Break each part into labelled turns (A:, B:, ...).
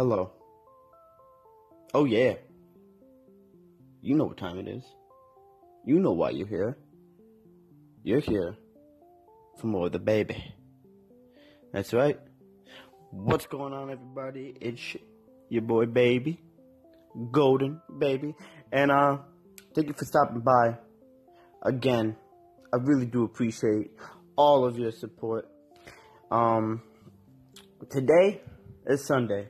A: Hello. Oh, yeah. You know what time it is. You know why you're here. You're here for more of the baby. That's right. What's going on, everybody? It's your boy, baby. Golden, baby. And, uh, thank you for stopping by. Again, I really do appreciate all of your support. Um, today is Sunday.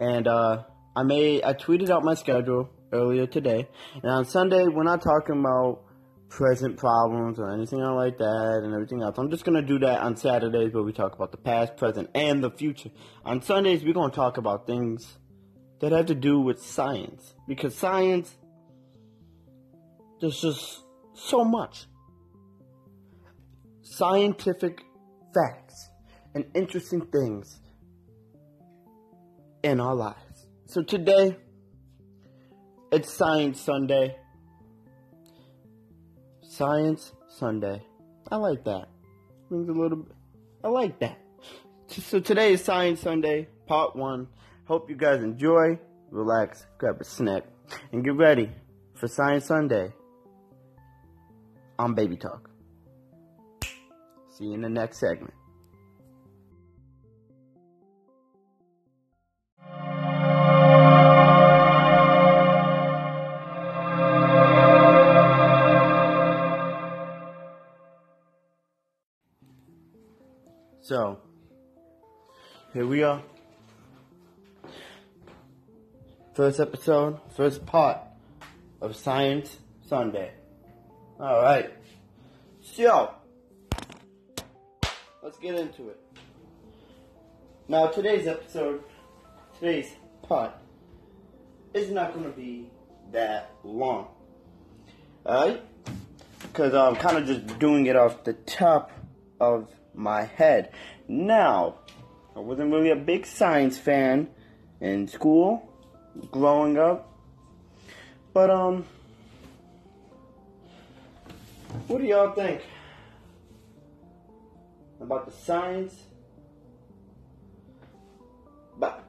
A: And, uh, I made, I tweeted out my schedule earlier today. And on Sunday, we're not talking about present problems or anything like that and everything else. I'm just to do that on Saturdays where we talk about the past, present, and the future. On Sundays, we're to talk about things that have to do with science. Because science, there's just so much. Scientific facts and interesting things in our lives. So today, it's Science Sunday. Science Sunday. I like that. Brings a little bit. I like that. So today is Science Sunday, part one. Hope you guys enjoy, relax, grab a snack, and get ready for Science Sunday on Baby Talk. See you in the next segment. So, here we are. First episode, first part of Science Sunday. Alright. So, let's get into it. Now, today's episode, today's part, is not going to be that long. Alright? Because I'm kind of just doing it off the top of my head. Now, I wasn't really a big science fan in school growing up. But um what do y'all think about the science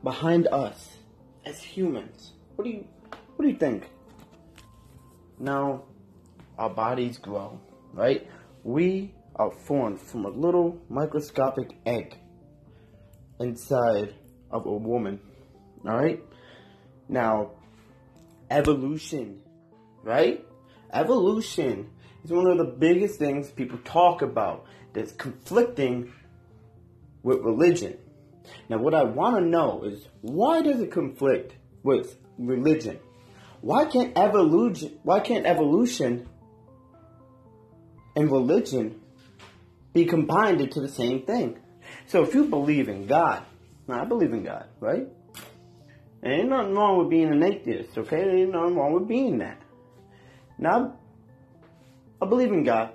A: behind us as humans? What do you what do you think? Now, our bodies grow, right? We are formed from a little microscopic egg inside of a woman. Alright? Now, evolution, right? Evolution is one of the biggest things people talk about that's conflicting with religion. Now, what I want to know is why does it conflict with religion? Why can't evolution? Why can't evolution and religion be combined into the same thing. So if you believe in God, now I believe in God, right? And ain't nothing wrong with being an atheist, okay? There ain't nothing wrong with being that. Now, I believe in God.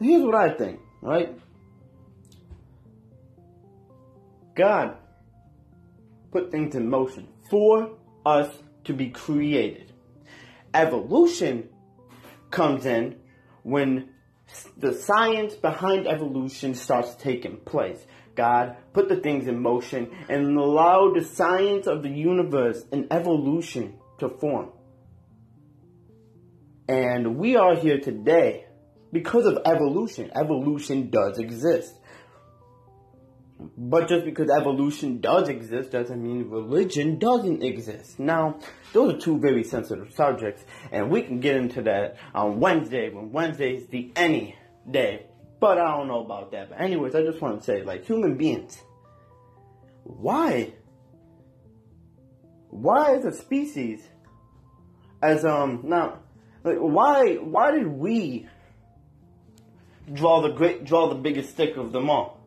A: Here's what I think, right? God put things in motion for us to be created. Evolution comes in when the science behind evolution starts taking place. God put the things in motion and allowed the science of the universe and evolution to form. And we are here today because of evolution. Evolution does exist. But just because evolution does exist doesn't mean religion doesn't exist. Now, those are two very sensitive subjects, and we can get into that on Wednesday when Wednesday is the any day. But I don't know about that. But anyways, I just want to say, like, human beings, why? Why as a species, as um now, like, why why did we draw the great draw the biggest stick of them all?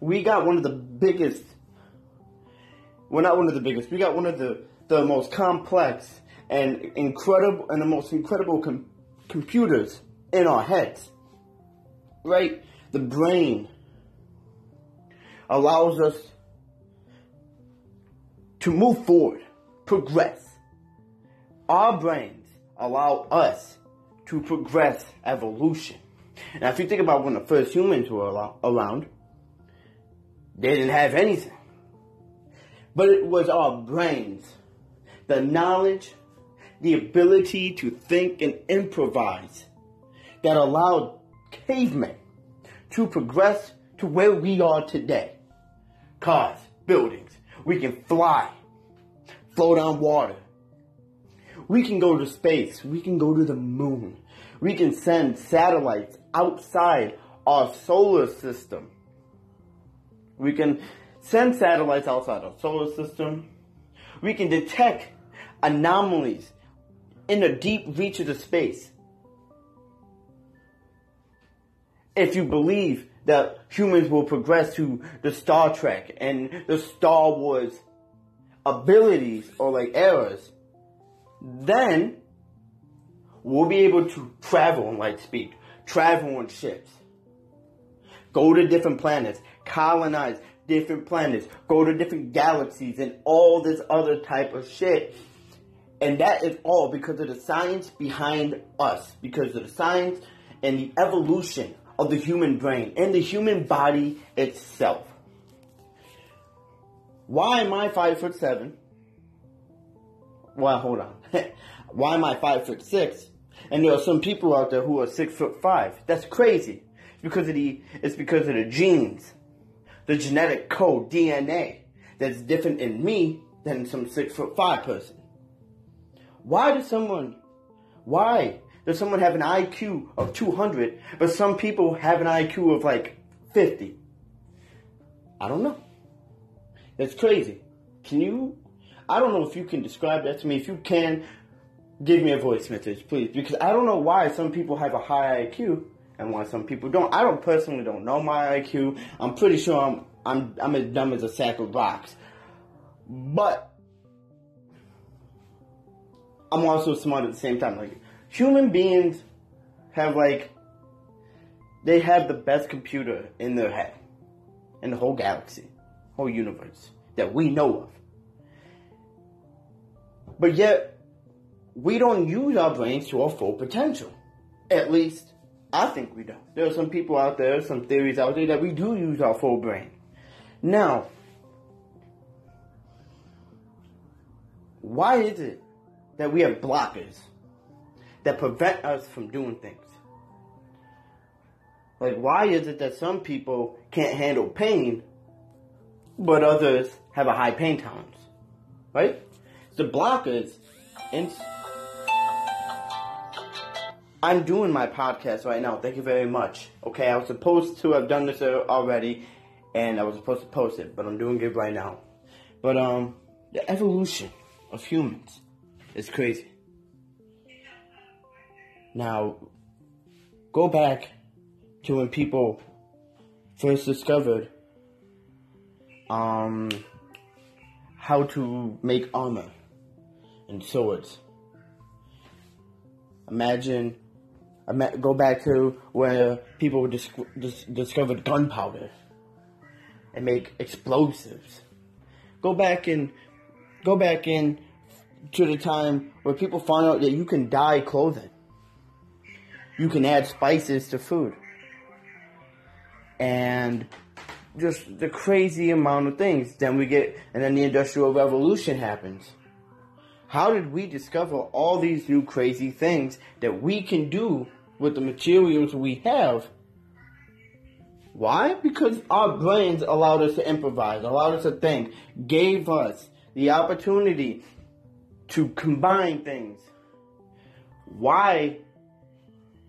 A: We got one of the biggest, well, not one of the biggest, we got one of the, the most complex and incredible, and the most incredible com- computers in our heads. Right? The brain allows us to move forward, progress. Our brains allow us to progress evolution. Now, if you think about when the first humans were around, they didn't have anything. but it was our brains, the knowledge, the ability to think and improvise that allowed cavemen to progress to where we are today. Cars, buildings, we can fly, float on water. We can go to space, we can go to the moon. We can send satellites outside our solar system. We can send satellites outside our solar system. We can detect anomalies in the deep reaches of space. If you believe that humans will progress to the Star Trek and the Star Wars abilities or like eras, then we'll be able to travel in light speed, travel on ships, go to different planets, colonize different planets, go to different galaxies, and all this other type of shit. And that is all because of the science behind us, because of the science and the evolution of the human brain and the human body itself. Why am I five foot seven? Well, hold on. Why am I five foot six? And there are some people out there who are six foot five. That's crazy. It's because of the it's because of the genes, the genetic code, DNA, that's different in me than some six foot five person. Why does someone why does someone have an IQ of 200, but some people have an IQ of like 50? I don't know. That's crazy. Can you? I don't know if you can describe that to me. If you can, give me a voice message, please, because I don't know why some people have a high IQ and why some people don't. I don't personally don't know my IQ. I'm pretty sure I'm I'm I'm as dumb as a sack of rocks, but I'm also smart at the same time. Like human beings have like they have the best computer in their head in the whole galaxy, whole universe that we know of. But yet we don't use our brains to our full potential. At least I think we don't. There are some people out there, some theories out there that we do use our full brain. Now, why is it that we have blockers that prevent us from doing things? Like, why is it that some people can't handle pain, but others have a high pain tolerance? Right? The blockers, and I'm doing my podcast right now. Thank you very much. Okay, I was supposed to have done this already, and I was supposed to post it, but I'm doing it right now. But um, the evolution of humans is crazy. Now, go back to when people first discovered um how to make armor and swords. Imagine go back to where people dis- dis- discovered gunpowder and make explosives. Go back and go back in to the time where people found out that you can dye clothing. You can add spices to food. And just the crazy amount of things. Then we get, and then the Industrial Revolution happens. How did we discover all these new crazy things that we can do with the materials we have. Why? Because our brains allowed us to improvise, allowed us to think, gave us the opportunity to combine things. Why?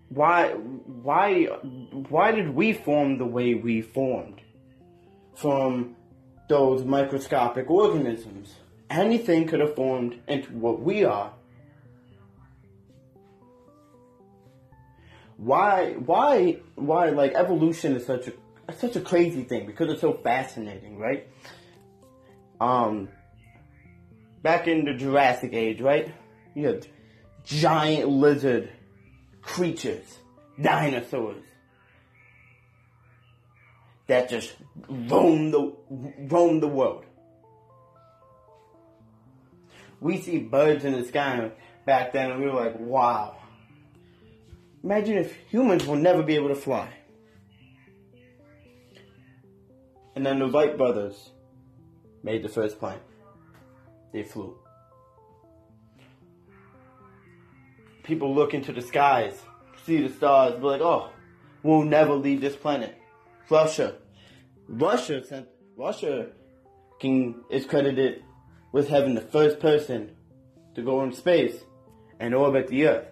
A: Why? Why? Why did we form the way we formed? From those microscopic organisms. Anything could have formed into what we are why why why like evolution is such a such a crazy thing because it's so fascinating, right? Um back in the Jurassic age, right? You had giant lizard creatures, dinosaurs that just roam the roam the world. We see birds in the sky back then and we were like, wow Imagine if humans will never be able to fly. And then the Wright brothers made the first plane. they flew. People look into the skies, see the stars, be like, oh, we'll never leave this planet. Russia. Russia sent Russia can is credited with having the first person to go in space and orbit the Earth.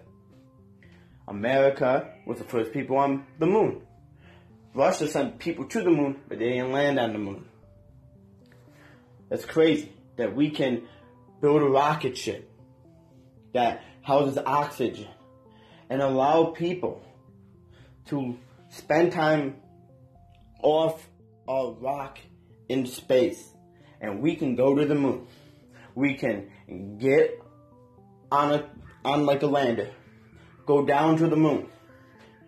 A: America was the first people on the moon. Russia sent people to the moon, but they didn't land on the moon. That's crazy that we can build a rocket ship that houses oxygen and allow people to spend time off a rock in space and we can go to the moon. We can get on a on like a lander, go down to the moon,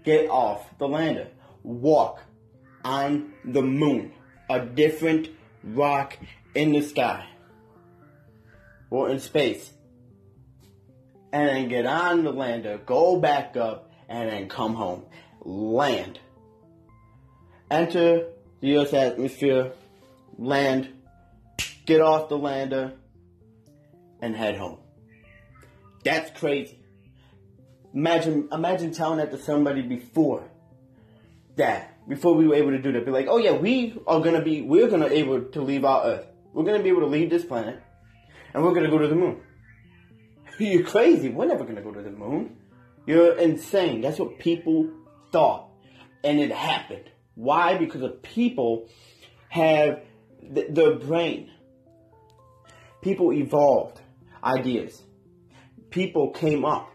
A: get off the lander, walk on the moon, a different rock in the sky. Or in space, and then get on the lander, go back up, and then come home, land, enter the Earth's atmosphere, land, get off the lander, and head home. That's crazy. Imagine, imagine telling that to somebody before that, before we were able to do that. Be like, oh yeah, we are gonna be, we're gonna able to leave our Earth. We're gonna be able to leave this planet, and we're gonna go to the moon. You're crazy. We're never gonna go to the moon. You're insane. That's what people thought, and it happened. Why? Because the people have th- their brain. People evolved ideas people came up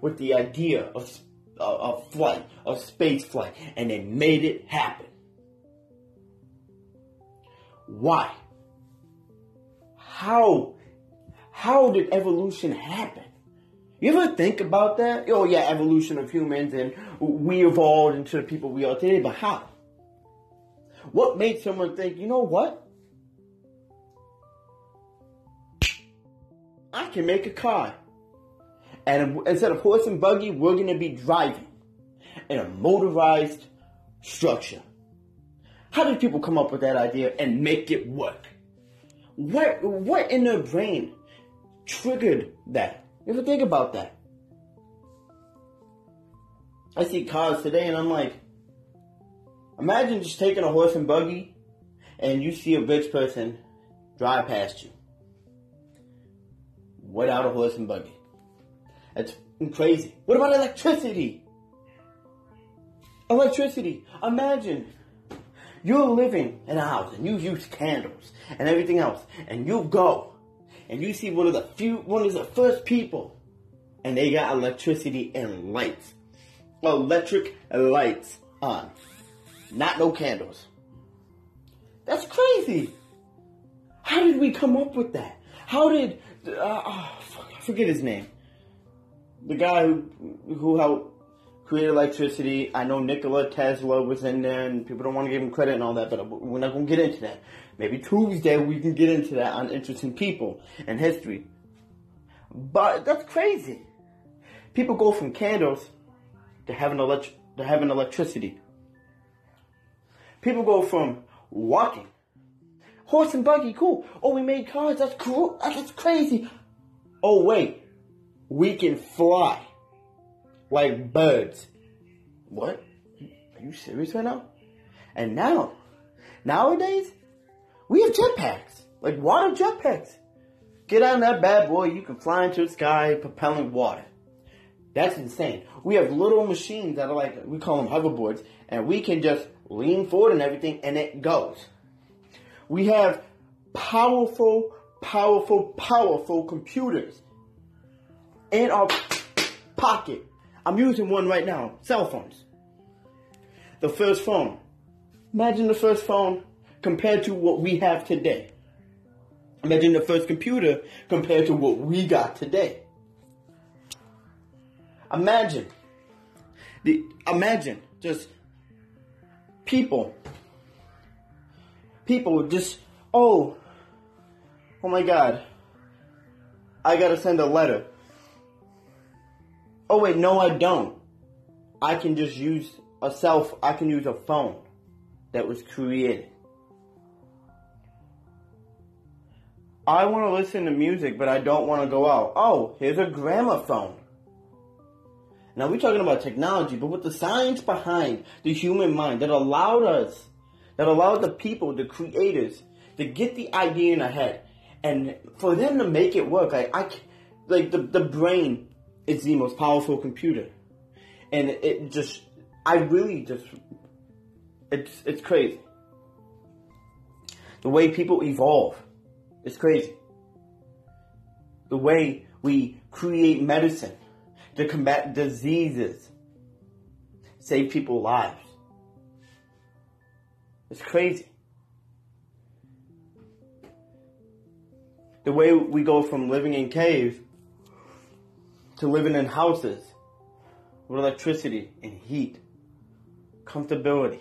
A: with the idea of, uh, of flight, of space flight, and they made it happen. Why? How? How did evolution happen? You ever think about that? Oh yeah, evolution of humans and we evolved into the people we are today, but how? What made someone think, you know what? I can make a car. And instead of horse and buggy, we're going to be driving in a motorized structure. How did people come up with that idea and make it work? What, what in their brain triggered that? You ever think about that? I see cars today and I'm like, imagine just taking a horse and buggy and you see a rich person drive past you without a horse and buggy. That's crazy. What about electricity? Electricity. Imagine you're living in a house and you use candles and everything else, and you go and you see one of the few, one of the first people, and they got electricity and lights, electric lights on, not no candles. That's crazy. How did we come up with that? How did uh, oh, fuck, I forget his name? The guy who who helped create electricity. I know Nikola Tesla was in there, and people don't want to give him credit and all that, but we're not going to get into that. Maybe Tuesday we can get into that on interesting people and history. But that's crazy. People go from candles to having elect- to having electricity. People go from walking, horse and buggy, cool. Oh, we made cars. That's cool. That's crazy. Oh wait, we can fly like birds. What? Are you serious right now? And now, nowadays, we have jetpacks, like water jetpacks. Get on that bad boy, you can fly into the sky propelling water. That's insane. We have little machines that are like, we call them hoverboards, and we can just lean forward and everything, and it goes. We have powerful, powerful, powerful computers in our pocket. I'm using one right now. Cell phones. The first phone. Imagine the first phone compared to what we have today. Imagine the first computer compared to what we got today. Imagine. The, imagine just people. People would just, oh, oh my God. I gotta send a letter. Oh wait, no I don't. I can just use a self, I can use a phone that was created. I want to listen to music, but I don't want to go out. Oh, here's a gramophone. Now we're talking about technology, but with the science behind the human mind that allowed us, that allowed the people, the creators, to get the idea in their head, and for them to make it work. Like I, like the the brain is the most powerful computer, and it just, I really just, it's it's crazy. The way people evolve, it's crazy. The way we create medicine to combat diseases, save people's lives. It's crazy. The way we go from living in caves to living in houses with electricity and heat, comfortability.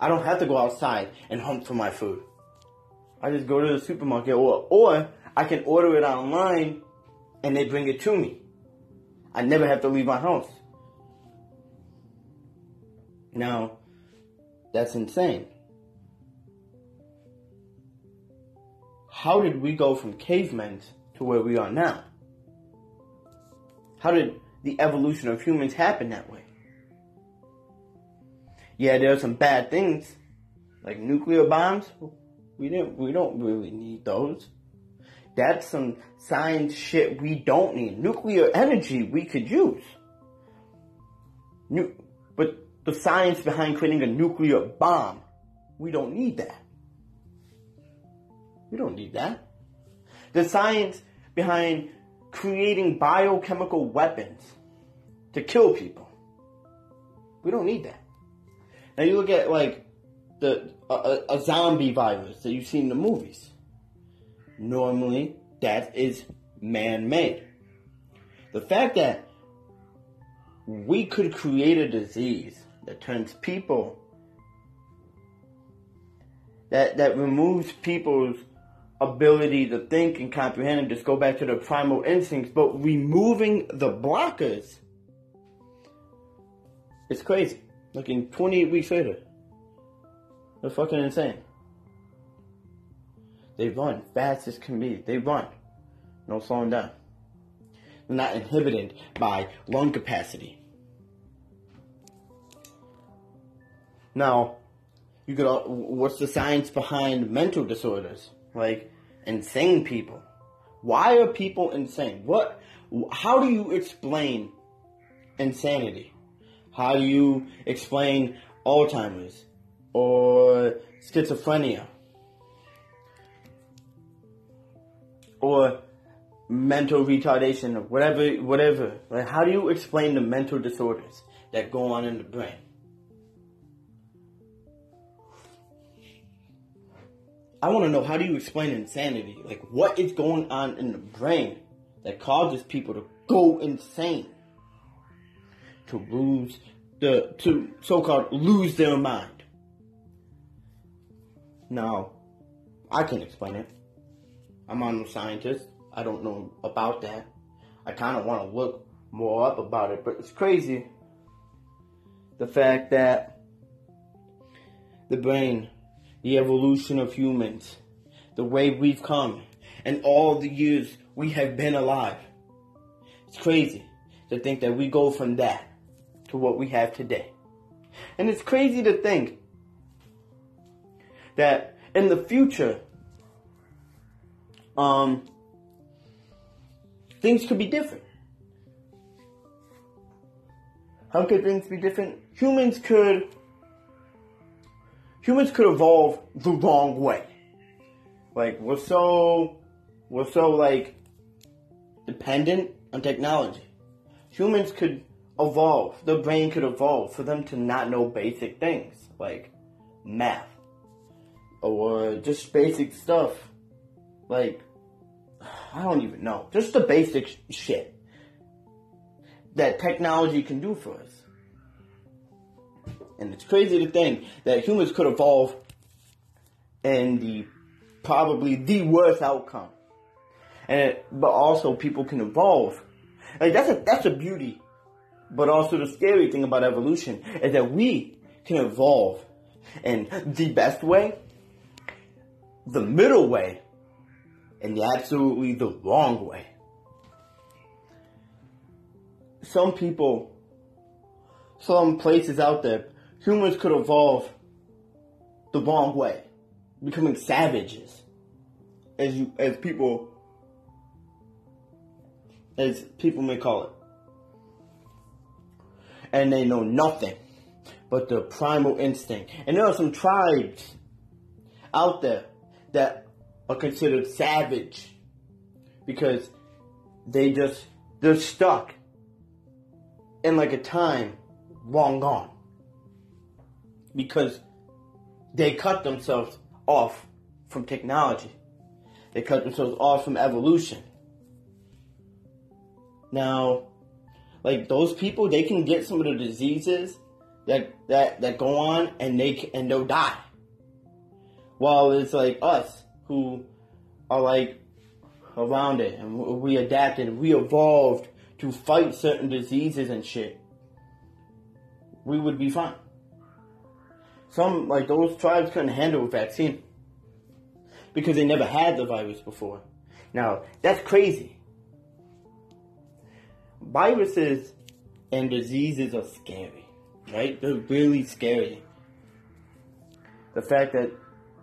A: I don't have to go outside and hunt for my food. I just go to the supermarket or, or I can order it online and they bring it to me. I never have to leave my house. Now, that's insane. How did we go from cavemen to where we are now? How did the evolution of humans happen that way? Yeah, there are some bad things, like nuclear bombs. We didn't. We don't really need those. That's some science shit we don't need. Nuclear energy we could use. Nu- but the science behind creating a nuclear bomb, we don't need that. We don't need that. The science behind creating biochemical weapons to kill people, we don't need that. Now you look at like the a, a zombie virus that you see in the movies normally that is man-made. The fact that we could create a disease that turns people that that removes people's ability to think and comprehend and just go back to their primal instincts, but removing the blockers it's crazy. Looking 28 weeks later. They're fucking insane. They run fast as can be. They run. No slowing down. They're not inhibited by lung capacity. Now, you could. What's the science behind mental disorders? Like insane people. Why are people insane? What? How do you explain insanity? How do you explain Alzheimer's or schizophrenia or mental retardation or whatever, whatever. Like, how do you explain the mental disorders that go on in the brain? I want to know how do you explain insanity? Like, what is going on in the brain that causes people to go insane? To lose the, to so called lose their mind. Now, I can explain it. I'm not a scientist. I don't know about that. I kind of want to look more up about it, but it's crazy. The fact that the brain, the evolution of humans, the way we've come, and all the years we have been alive. It's crazy to think that we go from that to what we have today. And it's crazy to think that in the future, um, things could be different. How could things be different? Humans could humans could evolve the wrong way. Like we're so we're so like dependent on technology. Humans could evolve. The brain could evolve for them to not know basic things like math or just basic stuff like I don't even know. Just the basic sh- shit that technology can do for us. And it's crazy to think that humans could evolve in the probably the worst outcome. And but also people can evolve. Like that's a that's a beauty. But also the scary thing about evolution is that we can evolve in the best way, the middle way, and the absolutely the wrong way. Some people, some places out there, humans could evolve the wrong way, becoming savages, as you, as people, as people may call it, and they know nothing but the primal instinct. And there are some tribes out there that are considered savage because they just they're stuck in like a time long gone because they cut themselves off from technology. They cut themselves off from evolution. Now, like those people, they can get some of the diseases that that that go on, and they and they'll die. While it's like us who are like around it, and we adapted, we evolved to fight certain diseases and shit. We would be fine. Some like those tribes couldn't handle a vaccine because they never had the virus before. Now that's crazy. Viruses and diseases are scary, right? They're really scary. The fact that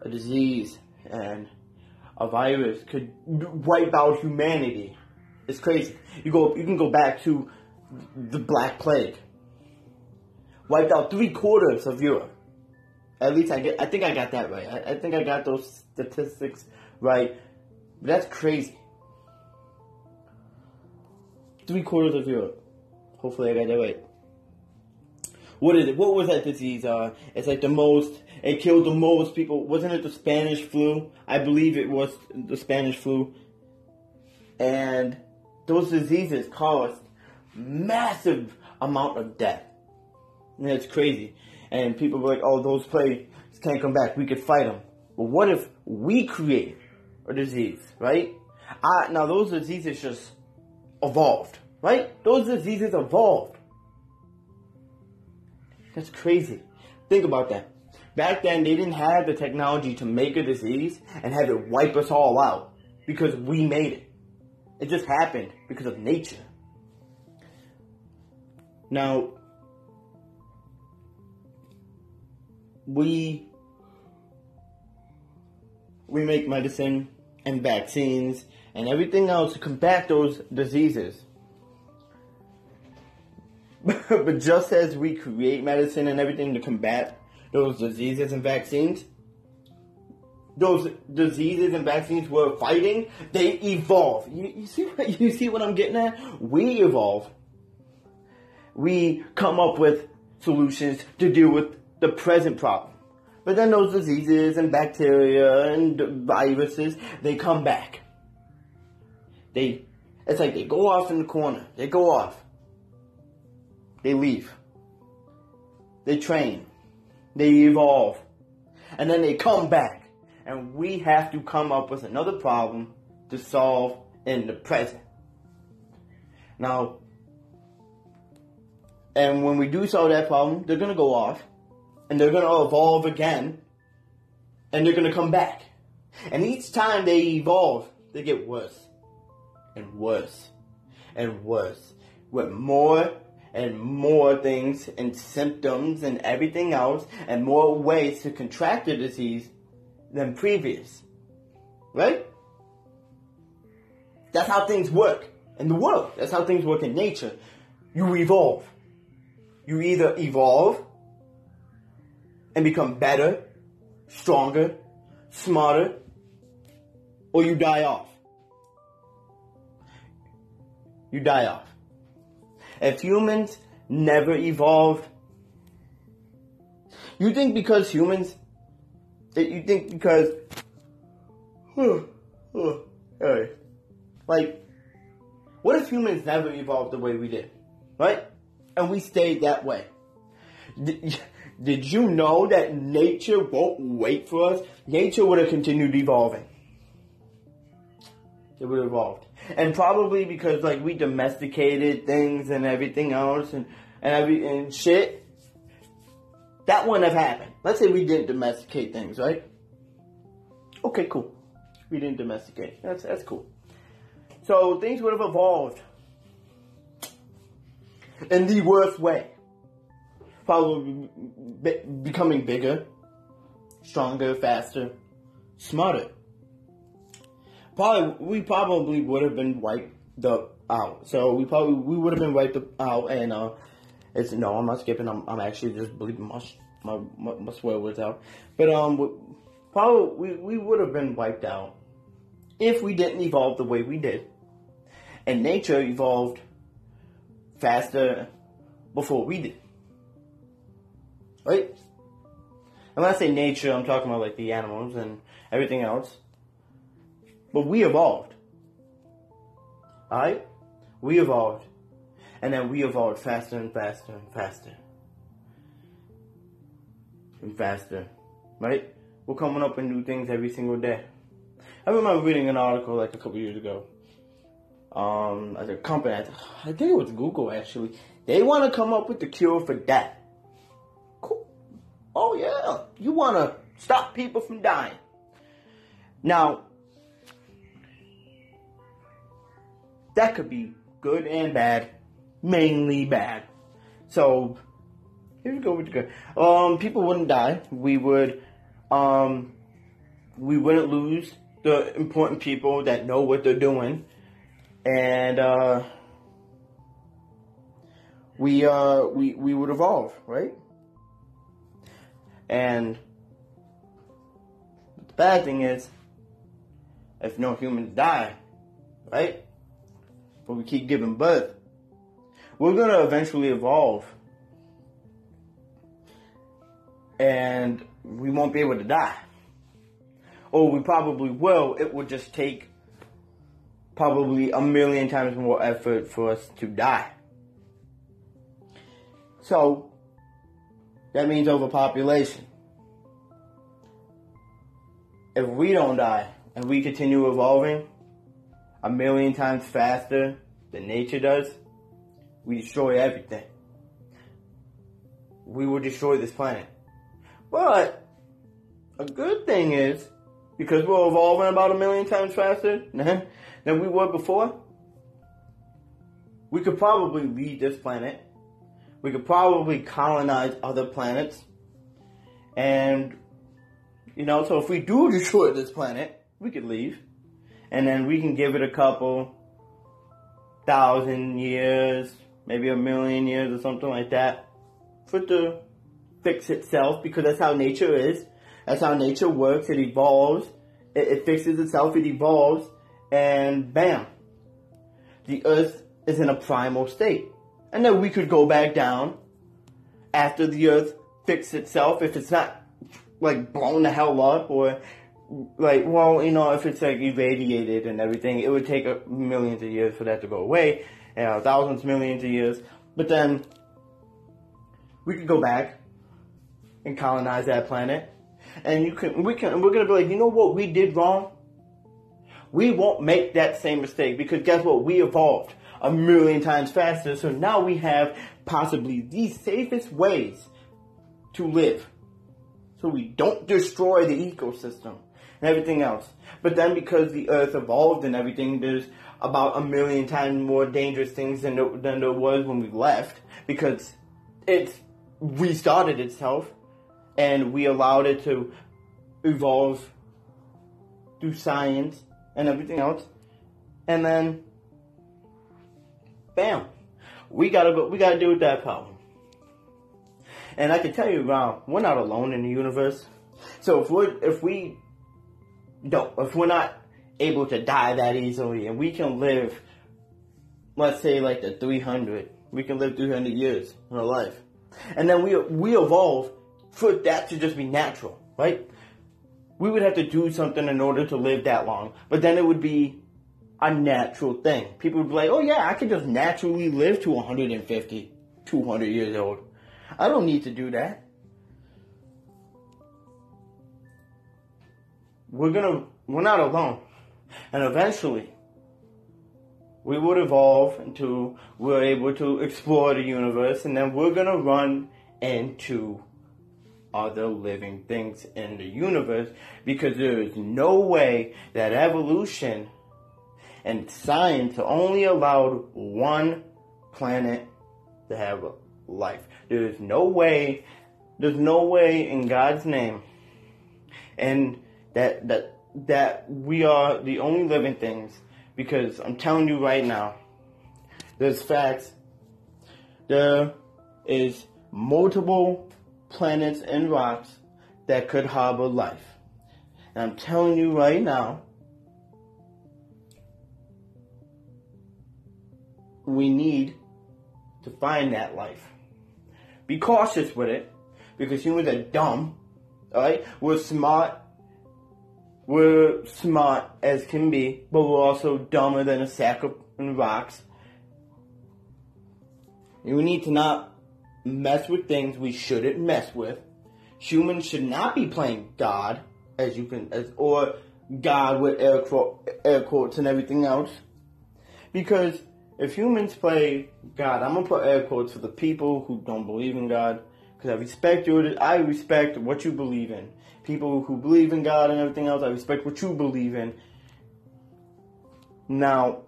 A: a disease and a virus could wipe out humanity is crazy. You go, you can go back to the Black Plague, wiped out three quarters of Europe. At least I get, I think I got that right. I, I think I got those statistics right. That's crazy. Three quarters of Europe. Hopefully I got that right. What is it? What was that disease? Uh, it's like the most. It killed the most people. Wasn't it the Spanish flu? I believe it was the Spanish flu. And those diseases caused massive amount of death. And it's crazy. And people were like, "Oh, those plagues can't come back. We could fight them." But what if we create a disease, right? I, now those diseases just evolved, right? Those diseases evolved. That's crazy. Think about that. Back then, they didn't have the technology to make a disease and have it wipe us all out because we made it. It just happened because of nature. Now, we we make medicine and vaccines and everything else to combat those diseases. but just as we create medicine and everything to combat those diseases and vaccines, those diseases and vaccines we're fighting, they evolve. You, you see you see what I'm getting at? We evolve. We come up with solutions to deal with the present problem. But then those diseases and bacteria and viruses, they come back. They, it's like they go off in the corner. They go off. They leave. They train. They evolve. And then they come back. And we have to come up with another problem to solve in the present. Now, and when we do solve that problem, they're going to go off and they're going to evolve again and they're going to come back. And each time they evolve, they get worse and worse and worse with more and more things and symptoms and everything else and more ways to contract the disease than previous. Right? That's how things work in the world. That's how things work in nature. You evolve. You either evolve and become better, stronger, smarter, or you die off. You die off. If humans never evolved, you think because humans, that you think because, like, what if humans never evolved the way we did, right? And we stayed that way. Did you know that nature won't wait for us? Nature would have continued evolving. It would have evolved. And probably because like we domesticated things and everything else and, and every and shit, that wouldn't have happened. Let's say we didn't domesticate things, right? Okay, cool. We didn't domesticate. That's that's cool. So things would have evolved in the worst way. Probably be- becoming bigger, stronger, faster, smarter. Probably we probably would have been wiped out. So we probably we would have been wiped out, and uh, it's no, I'm not skipping. I'm, I'm actually just bleeping my, my my, swear words out. But um, probably we, we would have been wiped out if we didn't evolve the way we did, and nature evolved faster before we did. Right? And when I say nature, I'm talking about like the animals and everything else. But we evolved. Alright? We evolved. And then we evolved faster and faster and faster. And faster. Right? We're coming up with new things every single day. I remember reading an article like a couple years ago. Um, as a company, I think it was Google actually. They want to come up with the cure for death. Oh you want to stop people from dying. Now, that could be good and bad, mainly bad. So, here we go with the good. Um, people wouldn't die. We would, um, we wouldn't lose the important people that know what they're doing, and uh, we uh, we we would evolve, right? And the bad thing is, if no humans die, right? But we keep giving birth, we're gonna eventually evolve. And we won't be able to die. Or we probably will, it will just take probably a million times more effort for us to die. So, that means overpopulation. If we don't die and we continue evolving a million times faster than nature does, we destroy everything. We will destroy this planet. But a good thing is, because we're evolving about a million times faster than we were before, we could probably leave this planet. We could probably colonize other planets. And, you know, so if we do destroy this planet, we could leave. And then we can give it a couple thousand years, maybe a million years or something like that for it to fix itself because that's how nature is. That's how nature works. It evolves. It, it fixes itself. It evolves. And bam. The earth is in a primal state. And then we could go back down after the earth fixes itself if it's not like blown the hell up or like well you know if it's like irradiated and everything it would take a millions of years for that to go away you know thousands millions of years. But then we could go back and colonize that planet. And you can we can we're gonna be like you know what we did wrong? We won't make that same mistake because guess what? We evolved a million times faster so now we have possibly the safest ways to live so we don't destroy the ecosystem and everything else. But then because the earth evolved and everything, there's about a million times more dangerous things than than there was when we left because it's restarted itself and we allowed it to evolve through science and everything else. And then, bam, we gotta go, we gotta deal with that problem. And I can tell you, Ron, we're not alone in the universe. So if we if we don't, if we're not able to die that easily and we can live, let's say like the 300, we can live 300 years in our life. And then we, we evolve for that to just be natural, right? We would have to do something in order to live that long, but then it would be a natural thing. People would be like, oh yeah, I can just naturally live to 150, 200 years old. I don't need to do that. we're gonna we're not alone and eventually we would evolve into we're able to explore the universe and then we're gonna run into other living things in the universe because there is no way that evolution and science only allowed one planet to have life. There is no way, there's no way in God's name, and that that that we are the only living things. Because I'm telling you right now, there's facts. There is multiple planets and rocks that could harbor life. And I'm telling you right now, we need to find that life. Be cautious with it because humans are dumb. Alright? We're smart. We're smart as can be, but we're also dumber than a sack of rocks. And we need to not mess with things we shouldn't mess with. Humans should not be playing God, as you can, as or God with air, quote, air quotes and everything else, because if humans play God, I'm gonna put air quotes for the people who don't believe in God, because I respect you. I respect what you believe in. People who believe in God and everything else, I respect what you believe in. Now,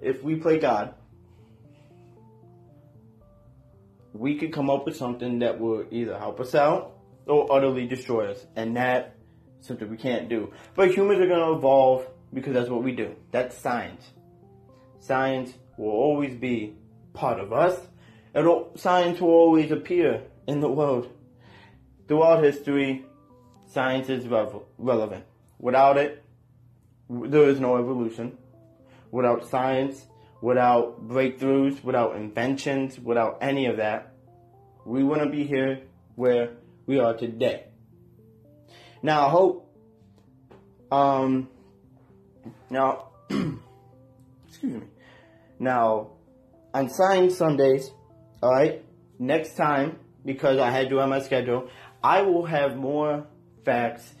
A: if we play God, we could come up with something that will either help us out or utterly destroy us, and that something we can't do. But humans are gonna evolve because that's what we do. That's science science will always be part of us. It'll, science will always appear in the world. Throughout history, science is rev- relevant. Without it, there is no evolution. Without science, without breakthroughs, without inventions, without any of that, we wouldn't be here where we are today. Now, I hope, um, now, excuse me. Now, on Science Sundays, alright, next time, because I had to on my schedule, I will have more facts.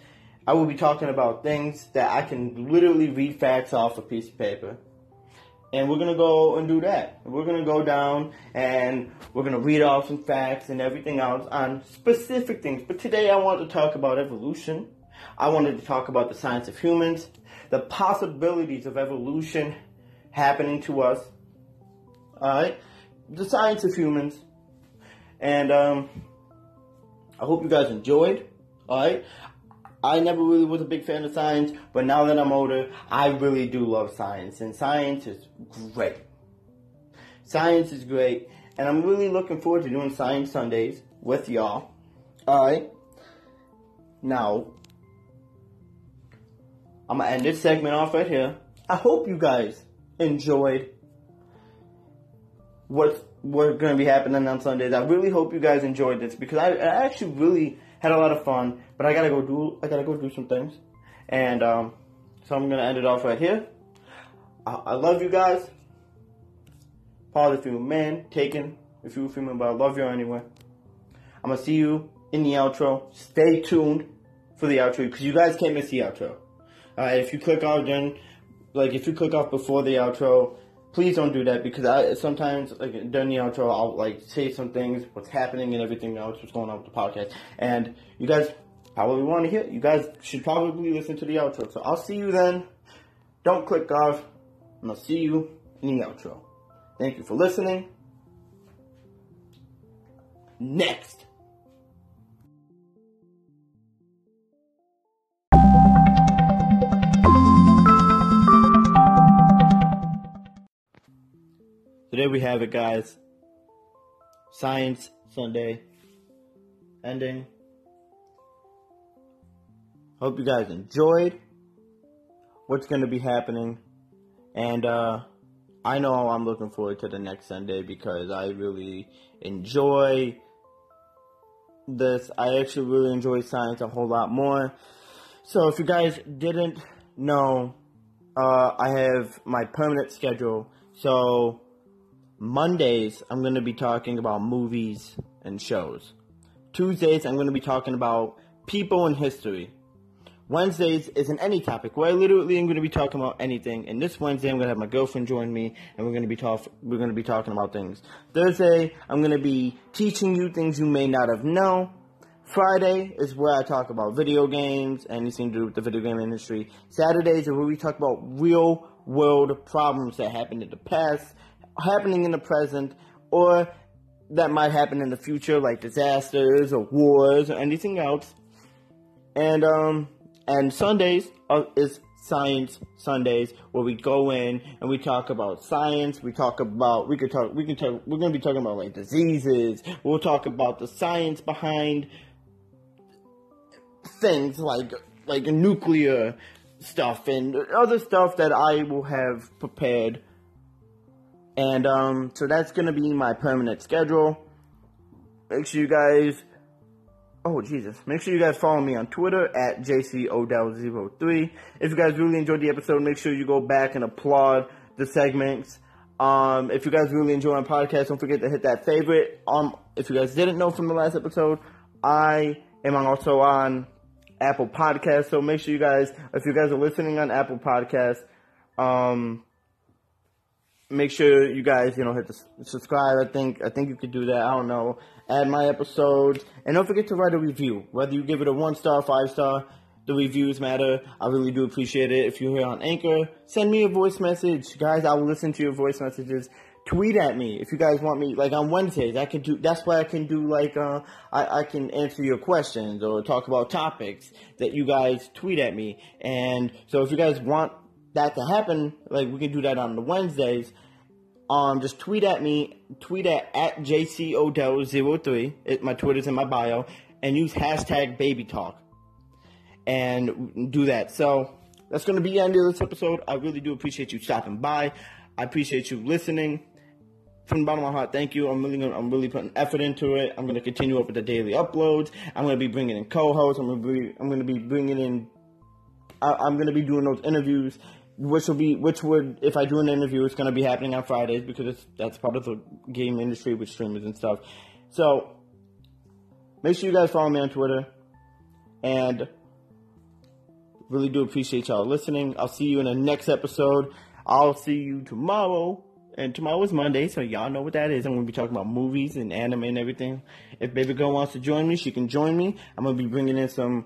A: I will be talking about things that I can literally read facts off a piece of paper. And we're gonna go and do that. We're gonna go down and we're gonna read off some facts and everything else on specific things. But today I want to talk about evolution. I wanted to talk about the science of humans, the possibilities of evolution happening to us. Alright? The science of humans. And um, I hope you guys enjoyed. Alright? I never really was a big fan of science, but now that I'm older, I really do love science. And science is great. Science is great. And I'm really looking forward to doing Science Sundays with y'all. Alright? Now, I'm gonna end this segment off right here. I hope you guys enjoyed what's what's going to be happening on Sundays. I really hope you guys enjoyed this because I, I actually really had a lot of fun. But I gotta go do I gotta go do some things, and um, so I'm gonna end it off right here. I, I love you guys. Paul, if you're a man, taken. If you're a female, but I love you anyway. I'm gonna see you in the outro. Stay tuned for the outro because you guys can't miss the outro. Uh, if you click off then like if you click off before the outro, please don't do that because I sometimes like during the outro I'll like say some things, what's happening and everything else, what's going on with the podcast, and you guys probably want to hear. You guys should probably listen to the outro. So I'll see you then. Don't click off, and I'll see you in the outro. Thank you for listening. Next. So there we have it, guys. Science Sunday ending. Hope you guys enjoyed what's going to be happening. And uh, I know I'm looking forward to the next Sunday because I really enjoy this. I actually really enjoy science a whole lot more. So if you guys didn't know, uh, I have my permanent schedule. So Mondays, I'm going to be talking about movies and shows. Tuesdays, I'm going to be talking about people and history. Wednesdays is an any topic where I literally am going to be talking about anything. And this Wednesday, I'm going to have my girlfriend join me, and we're going to be talk we're going to be talking about things. Thursday, I'm going to be teaching you things you may not have known. Friday is where I talk about video games, and anything to do with the video game industry. Saturdays is where we talk about real world problems that happened in the past, happening in the present, or that might happen in the future, like disasters or wars or anything else. And um, and Sundays are, is Science Sundays, where we go in and we talk about science. We talk about we could talk we can talk we're gonna be talking about like diseases. We'll talk about the science behind things like like nuclear stuff and other stuff that I will have prepared. And um, so that's gonna be my permanent schedule. Make sure you guys Oh, Jesus. Make sure you guys follow me on Twitter at JCOdell03. If you guys really enjoyed the episode, make sure you go back and applaud the segments. Um, if you guys really enjoy my podcast, don't forget to hit that favorite. Um, if you guys didn't know from the last episode, I am also on Apple Podcasts. So make sure you guys, if you guys are listening on Apple Podcasts, um, make sure you guys, you know, hit the subscribe. I think, I think you could do that. I don't know. Add my episodes. And don't forget to write a review. Whether you give it a one star, five star, the reviews matter. I really do appreciate it. If you're here on Anchor, send me a voice message. Guys, I will listen to your voice messages. Tweet at me if you guys want me. Like on Wednesdays, I can do. That's why I can do like uh, I, I can answer your questions or talk about topics that you guys tweet at me. And so if you guys want that to happen, like we can do that on the Wednesdays um, just tweet at me, tweet at, at JCOdell03. It, my Twitter's in my bio, and use hashtag baby talk. And do that. So that's going to be the end of this episode. I really do appreciate you stopping by. I appreciate you listening. From the bottom of my heart, thank you. I'm really, gonna, I'm really putting effort into it. I'm to continue up with the daily uploads. I'm to be bringing in co-hosts. I'm to be, I'm to be bringing in. I, I'm to be doing those interviews which will be which would if I do an interview, it's going to be happening on Fridays because it's that's part of the game industry with streamers and stuff. So make sure you guys follow me on Twitter, and really do appreciate y'all listening. I'll see you in the next episode. I'll see you tomorrow. And tomorrow is Monday, so y'all know what that is. I'm gonna be talking about movies and anime and everything. If Baby Girl wants to join me, she can join me. I'm gonna be bringing in some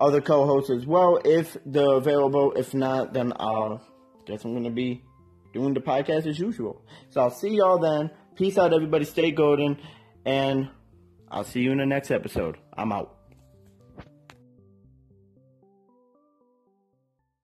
A: other co-hosts as well if they're available. If not, then I'll guess I'm gonna be doing the podcast as usual. So I'll see y'all then. Peace out, everybody. Stay golden, and I'll see you in the next episode. I'm out.